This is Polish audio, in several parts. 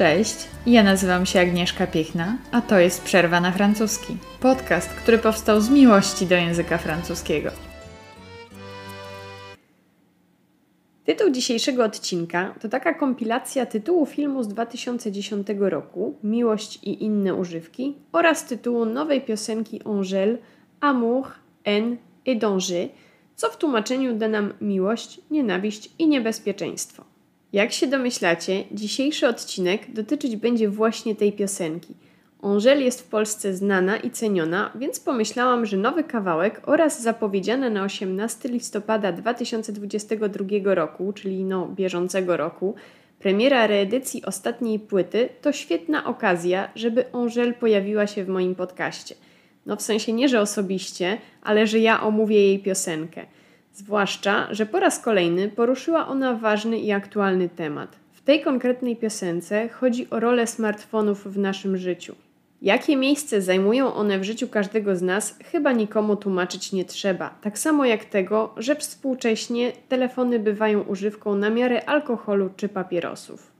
Cześć, ja nazywam się Agnieszka Piechna, a to jest Przerwa na francuski. Podcast, który powstał z miłości do języka francuskiego. Tytuł dzisiejszego odcinka to taka kompilacja tytułu filmu z 2010 roku Miłość i inne używki oraz tytułu nowej piosenki Angèle Amour, haine et danger, co w tłumaczeniu da nam miłość, nienawiść i niebezpieczeństwo. Jak się domyślacie, dzisiejszy odcinek dotyczyć będzie właśnie tej piosenki. Angèle jest w Polsce znana i ceniona, więc pomyślałam, że nowy kawałek oraz zapowiedziane na 18 listopada 2022 roku, czyli no bieżącego roku, premiera reedycji ostatniej płyty to świetna okazja, żeby Angèle pojawiła się w moim podcaście. No w sensie nie, że osobiście, ale że ja omówię jej piosenkę – Zwłaszcza, że po raz kolejny poruszyła ona ważny i aktualny temat. W tej konkretnej piosence chodzi o rolę smartfonów w naszym życiu. Jakie miejsce zajmują one w życiu każdego z nas, chyba nikomu tłumaczyć nie trzeba. Tak samo jak tego, że współcześnie telefony bywają używką na miarę alkoholu czy papierosów.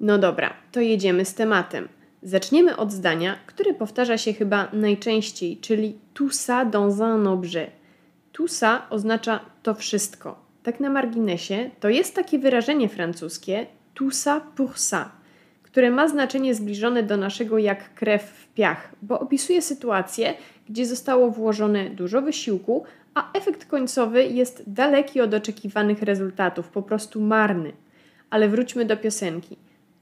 No dobra, to jedziemy z tematem. Zaczniemy od zdania, które powtarza się chyba najczęściej, czyli tout ça dans un objet. Tout ça oznacza to wszystko. Tak na marginesie, to jest takie wyrażenie francuskie tout ça pour ça, które ma znaczenie zbliżone do naszego jak krew w piach, bo opisuje sytuację, gdzie zostało włożone dużo wysiłku, a efekt końcowy jest daleki od oczekiwanych rezultatów, po prostu marny. Ale wróćmy do piosenki.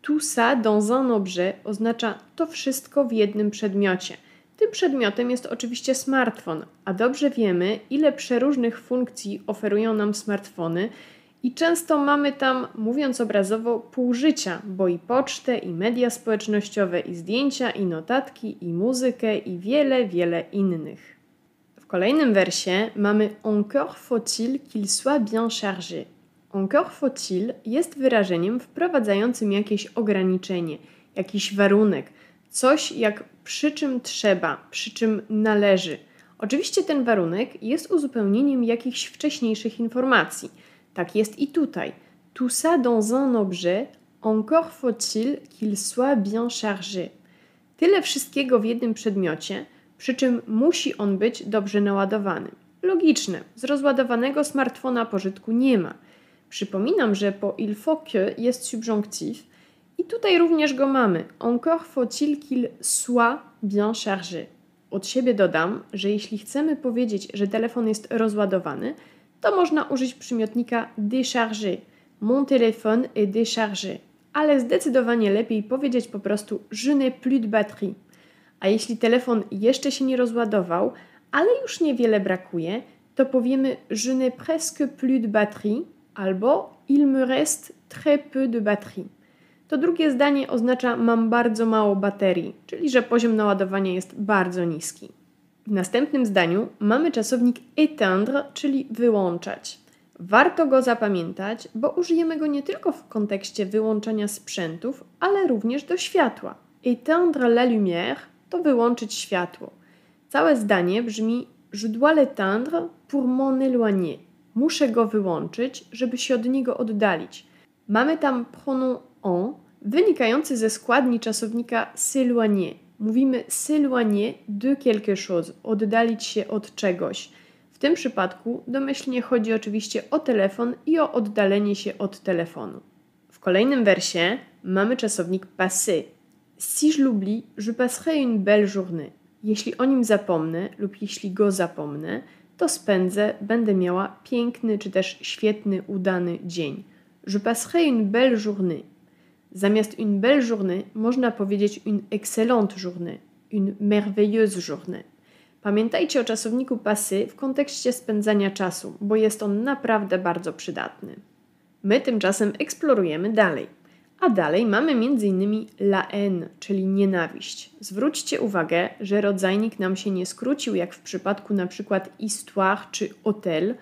Tout ça dans un objet oznacza to wszystko w jednym przedmiocie – tym przedmiotem jest oczywiście smartfon, a dobrze wiemy, ile przeróżnych funkcji oferują nam smartfony i często mamy tam, mówiąc obrazowo, pół życia, bo i pocztę, i media społecznościowe, i zdjęcia, i notatki, i muzykę, i wiele, wiele innych. W kolejnym wersie mamy Encore faut-il qu'il soit bien chargé. Encore faut-il jest wyrażeniem wprowadzającym jakieś ograniczenie, jakiś warunek, coś jak przy czym trzeba, przy czym należy. Oczywiście ten warunek jest uzupełnieniem jakichś wcześniejszych informacji. Tak jest i tutaj. Tout ça dans un objet, encore faut-il qu'il soit bien chargé. Tyle wszystkiego w jednym przedmiocie, przy czym musi on być dobrze naładowany. Logiczne, z rozładowanego smartfona pożytku nie ma. Przypominam, że po il faut que jest subjonctif, i tutaj również go mamy. Encore faut-il qu'il soit bien chargé. Od siebie dodam, że jeśli chcemy powiedzieć, że telefon jest rozładowany, to można użyć przymiotnika déchargé. Mon téléphone est déchargé. Ale zdecydowanie lepiej powiedzieć po prostu je n'ai plus de batterie. A jeśli telefon jeszcze się nie rozładował, ale już niewiele brakuje, to powiemy je n'ai presque plus de batterie albo il me reste très peu de batterie. To drugie zdanie oznacza mam bardzo mało baterii, czyli że poziom naładowania jest bardzo niski. W następnym zdaniu mamy czasownik éteindre, czyli wyłączać. Warto go zapamiętać, bo użyjemy go nie tylko w kontekście wyłączania sprzętów, ale również do światła. Éteindre la lumière to wyłączyć światło. Całe zdanie brzmi Je dois l'éteindre pour m'en éloigner. Muszę go wyłączyć, żeby się od niego oddalić. Mamy tam pronom en, wynikający ze składni czasownika s'éloigner. Mówimy s'éloigner de quelque chose, oddalić się od czegoś. W tym przypadku domyślnie chodzi oczywiście o telefon i o oddalenie się od telefonu. W kolejnym wersie mamy czasownik passé. Si je l'oublie, je passerai une belle journée. Jeśli o nim zapomnę lub jeśli go zapomnę, to spędzę, będę miała piękny czy też świetny, udany dzień. Je passerai une belle journée. Zamiast une belle journée można powiedzieć une excellente journée, une merveilleuse journée. Pamiętajcie o czasowniku passé w kontekście spędzania czasu, bo jest on naprawdę bardzo przydatny. My tymczasem eksplorujemy dalej. A dalej mamy m.in. la haine, czyli nienawiść. Zwróćcie uwagę, że rodzajnik nam się nie skrócił, jak w przypadku przykład histoire czy hotel,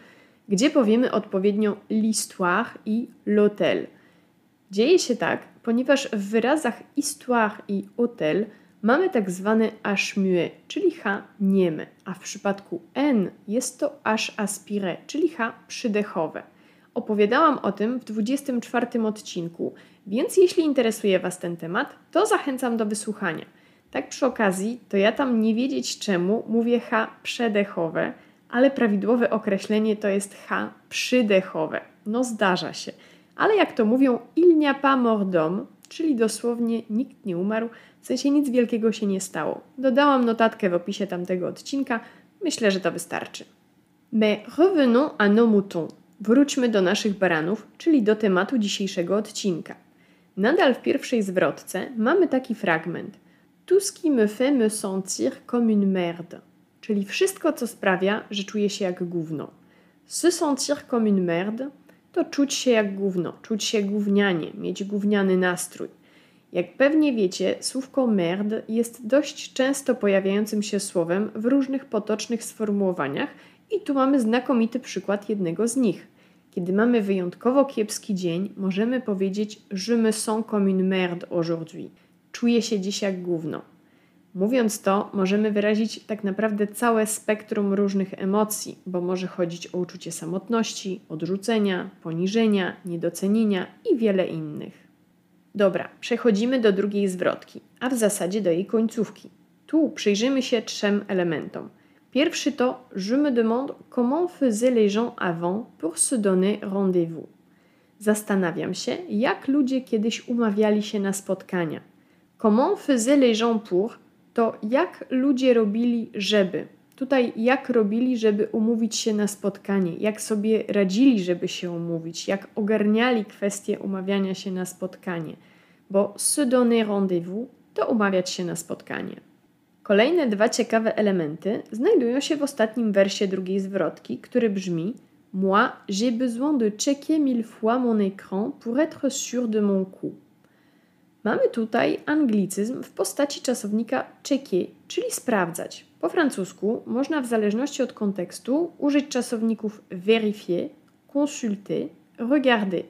gdzie powiemy odpowiednio l'histoire i l'hôtel. Dzieje się tak, ponieważ w wyrazach histoire i hotel mamy tak zwany h muet, czyli h niemy, a w przypadku n jest to h aspiré, czyli h przydechowe. Opowiadałam o tym w 24 odcinku, więc jeśli interesuje Was ten temat, to zachęcam do wysłuchania. Tak przy okazji, to ja tam nie wiedzieć czemu mówię H przedechowe, ale prawidłowe określenie to jest H przydechowe. No zdarza się. Ale jak to mówią, il n'y a pas mort d'homme, czyli dosłownie nikt nie umarł, w sensie nic wielkiego się nie stało. Dodałam notatkę w opisie tamtego odcinka, myślę, że to wystarczy. Mais revenons à nos moutons. Wróćmy do naszych baranów, czyli do tematu dzisiejszego odcinka. Nadal w pierwszej zwrotce mamy taki fragment. Tout ce qui me fait me sentir comme une merde. Czyli wszystko, co sprawia, że czuję się jak gówno. Se sentir comme une merde to czuć się jak gówno, czuć się gównianie, mieć gówniany nastrój. Jak pewnie wiecie, słówko merde jest dość często pojawiającym się słowem w różnych potocznych sformułowaniach i tu mamy znakomity przykład jednego z nich. Kiedy mamy wyjątkowo kiepski dzień, możemy powiedzieć Je me sens comme une merde aujourd'hui. Czuję się dziś jak gówno. Mówiąc to, możemy wyrazić tak naprawdę całe spektrum różnych emocji, bo może chodzić o uczucie samotności, odrzucenia, poniżenia, niedocenienia i wiele innych. Dobra, przechodzimy do drugiej zwrotki, a w zasadzie do jej końcówki. Tu przyjrzymy się trzem elementom. Pierwszy to Je me demande comment faisaient les gens avant pour se donner rendez-vous. Zastanawiam się, jak ludzie kiedyś umawiali się na spotkania. Comment faisaient les gens pour to jak ludzie robili, żeby. Tutaj jak robili, żeby umówić się na spotkanie, jak sobie radzili, żeby się umówić, jak ogarniali kwestię umawiania się na spotkanie, bo se donner rendez-vous to umawiać się na spotkanie. Kolejne dwa ciekawe elementy znajdują się w ostatnim wersie drugiej zwrotki, który brzmi Moi, j'ai besoin de checker mille fois mon écran pour être sûr de mon coup. Mamy tutaj anglicyzm w postaci czasownika checker, czyli sprawdzać. Po francusku można w zależności od kontekstu użyć czasowników vérifier, consulter, regarder.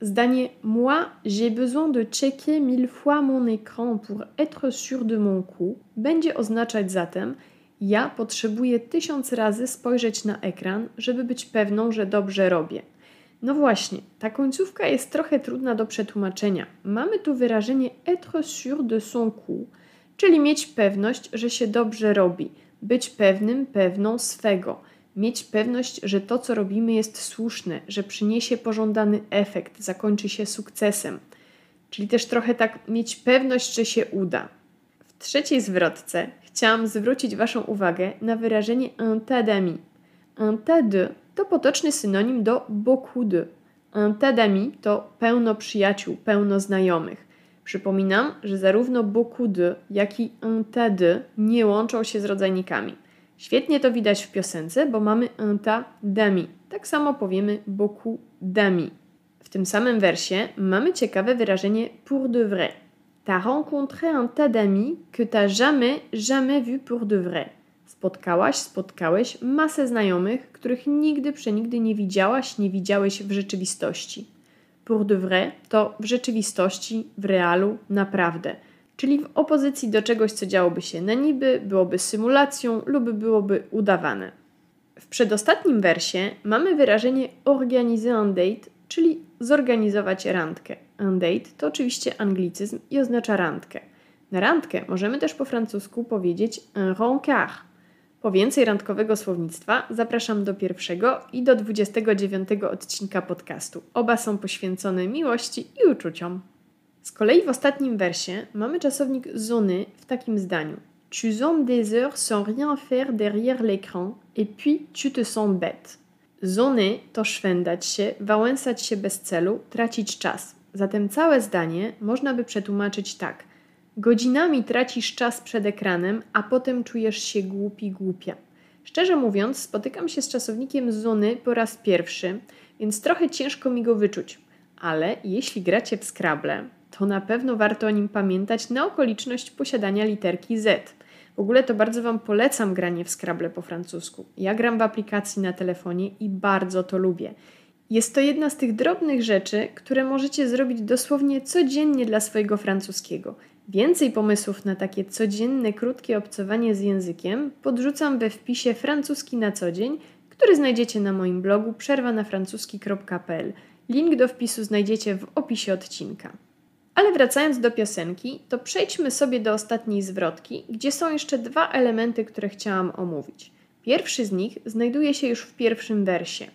Zdanie Moi, j'ai besoin de checker mille fois mon écran pour être sûr de mon coup będzie oznaczać zatem ja potrzebuję tysiąc razy spojrzeć na ekran, żeby być pewną, że dobrze robię. No właśnie, ta końcówka jest trochę trudna do przetłumaczenia. Mamy tu wyrażenie être sûr de son coup, czyli mieć pewność, że się dobrze robi, być pewnym, pewną swego, mieć pewność, że to, co robimy, jest słuszne, że przyniesie pożądany efekt, zakończy się sukcesem. Czyli też trochę tak mieć pewność, że się uda. W trzeciej zwrotce chciałam zwrócić Waszą uwagę na wyrażenie un tas d'amis. Un tas de to potoczny synonim do beaucoup de. Un tas d'amis to pełno przyjaciół, pełno znajomych. Przypominam, że zarówno beaucoup de, jak i un tas de nie łączą się z rodzajnikami. Świetnie to widać w piosence, bo mamy un tas d'amis. Tak samo powiemy beaucoup d'amis. W tym samym wersie mamy ciekawe wyrażenie pour de vrai. T'as rencontré un tas d'amis que t'as jamais, jamais vu pour de vrai. Spotkałaś, spotkałeś masę znajomych, których nigdy przenigdy nie widziałaś, nie widziałeś w rzeczywistości. Pour de vrai to w rzeczywistości, w realu, naprawdę. Czyli w opozycji do czegoś, co działoby się na niby, byłoby symulacją lub byłoby udawane. W przedostatnim wersie mamy wyrażenie organiser un date, czyli zorganizować randkę. Un date to oczywiście anglicyzm i oznacza randkę. Na randkę możemy też po francusku powiedzieć un rencard. Po więcej randkowego słownictwa zapraszam do pierwszego i do 29 odcinka podcastu. Oba są poświęcone miłości i uczuciom. Z kolei w ostatnim wersie mamy czasownik zony w takim zdaniu. Tu zones des heures sans rien faire derrière l'écran et puis tu te sens bête. Zony to szwendać się, wałęsać się bez celu, tracić czas. Zatem całe zdanie można by przetłumaczyć tak. Godzinami tracisz czas przed ekranem, a potem czujesz się głupi, głupia. Szczerze mówiąc, spotykam się z czasownikiem zony po raz pierwszy, więc trochę ciężko mi go wyczuć. Ale jeśli gracie w Scrabble, to na pewno warto o nim pamiętać na okoliczność posiadania literki Z. W ogóle to bardzo Wam polecam granie w Scrabble po francusku. Ja gram w aplikacji na telefonie i bardzo to lubię. Jest to jedna z tych drobnych rzeczy, które możecie zrobić dosłownie codziennie dla swojego francuskiego. Więcej pomysłów na takie codzienne, krótkie obcowanie z językiem podrzucam we wpisie francuski na co dzień, który znajdziecie na moim blogu przerwanafrancuski.pl. Link do wpisu znajdziecie w opisie odcinka. Ale wracając do piosenki, to przejdźmy sobie do ostatniej zwrotki, gdzie są jeszcze dwa elementy, które chciałam omówić. Pierwszy z nich znajduje się już w pierwszym wersie.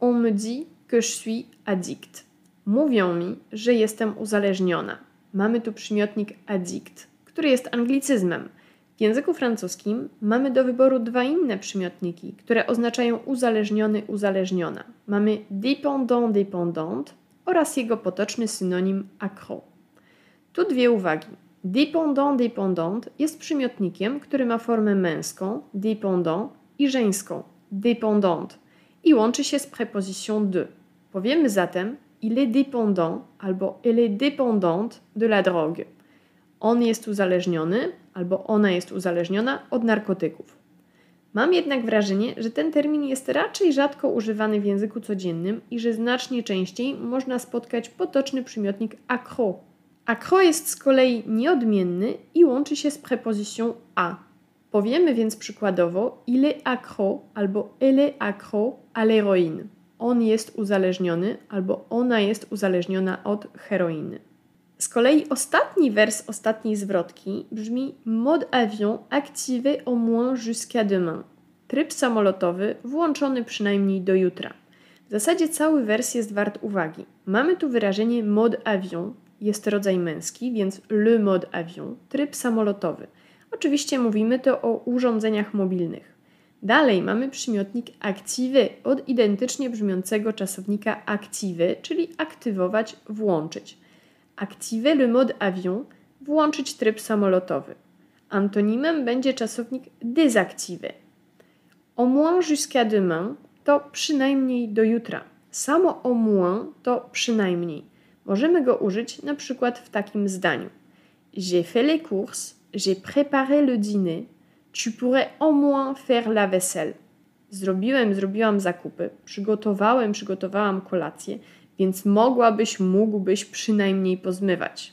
On me dit que je suis addict. Mówią mi, że jestem uzależniona. Mamy tu przymiotnik addict, który jest anglicyzmem. W języku francuskim mamy do wyboru dwa inne przymiotniki, które oznaczają uzależniony, uzależniona. Mamy dépendant, dépendante oraz jego potoczny synonim accro. Tu dwie uwagi. Dépendant, dépendante jest przymiotnikiem, który ma formę męską, dépendant, i żeńską, dépendante, i łączy się z prepozycją de. Powiemy zatem, il est dépendant albo elle est dépendante de la drogue. On jest uzależniony albo ona jest uzależniona od narkotyków. Mam jednak wrażenie, że ten termin jest raczej rzadko używany w języku codziennym i że znacznie częściej można spotkać potoczny przymiotnik accro. Accro jest z kolei nieodmienny i łączy się z prepozycją a. Powiemy więc przykładowo il est accro albo elle est accro à l'héroïne. On jest uzależniony albo ona jest uzależniona od heroiny. Z kolei ostatni wers ostatniej zwrotki brzmi mode avion activé au moins jusqu'à demain. Tryb samolotowy włączony przynajmniej do jutra. W zasadzie cały wers jest wart uwagi. Mamy tu wyrażenie mode avion, jest rodzaj męski, więc le mode avion, tryb samolotowy. Oczywiście mówimy to o urządzeniach mobilnych. Dalej mamy przymiotnik active od identycznie brzmiącego czasownika active, czyli aktywować, włączyć. Active le mode avion, włączyć tryb samolotowy. Antonimem będzie czasownik désactiver. Au moins jusqu'à demain to przynajmniej do jutra. Samo au moins to przynajmniej. Możemy go użyć na przykład w takim zdaniu. J'ai fait les courses, j'ai préparé le dîner, tu pourrais au moins faire la vaisselle. Zrobiłem, zrobiłam zakupy, przygotowałem, przygotowałam kolację, więc mogłabyś, mógłbyś przynajmniej pozmywać.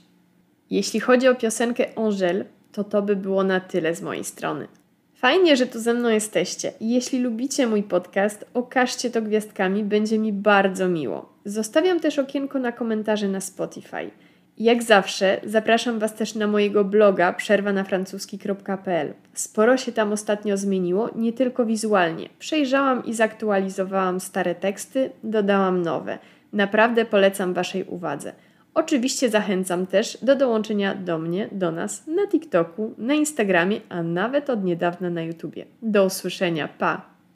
Jeśli chodzi o piosenkę Angèle, to to by było na tyle z mojej strony. Fajnie, że tu ze mną jesteście. Jeśli lubicie mój podcast, okażcie to gwiazdkami, będzie mi bardzo miło. Zostawiam też okienko na komentarze na Spotify. Jak zawsze zapraszam Was też na mojego bloga przerwanafrancuski.pl. Sporo się tam ostatnio zmieniło, nie tylko wizualnie. Przejrzałam i zaktualizowałam stare teksty, dodałam nowe. Naprawdę polecam Waszej uwadze. Oczywiście zachęcam też do dołączenia do mnie, do nas na TikToku, na Instagramie, a nawet od niedawna na YouTubie. Do usłyszenia, pa!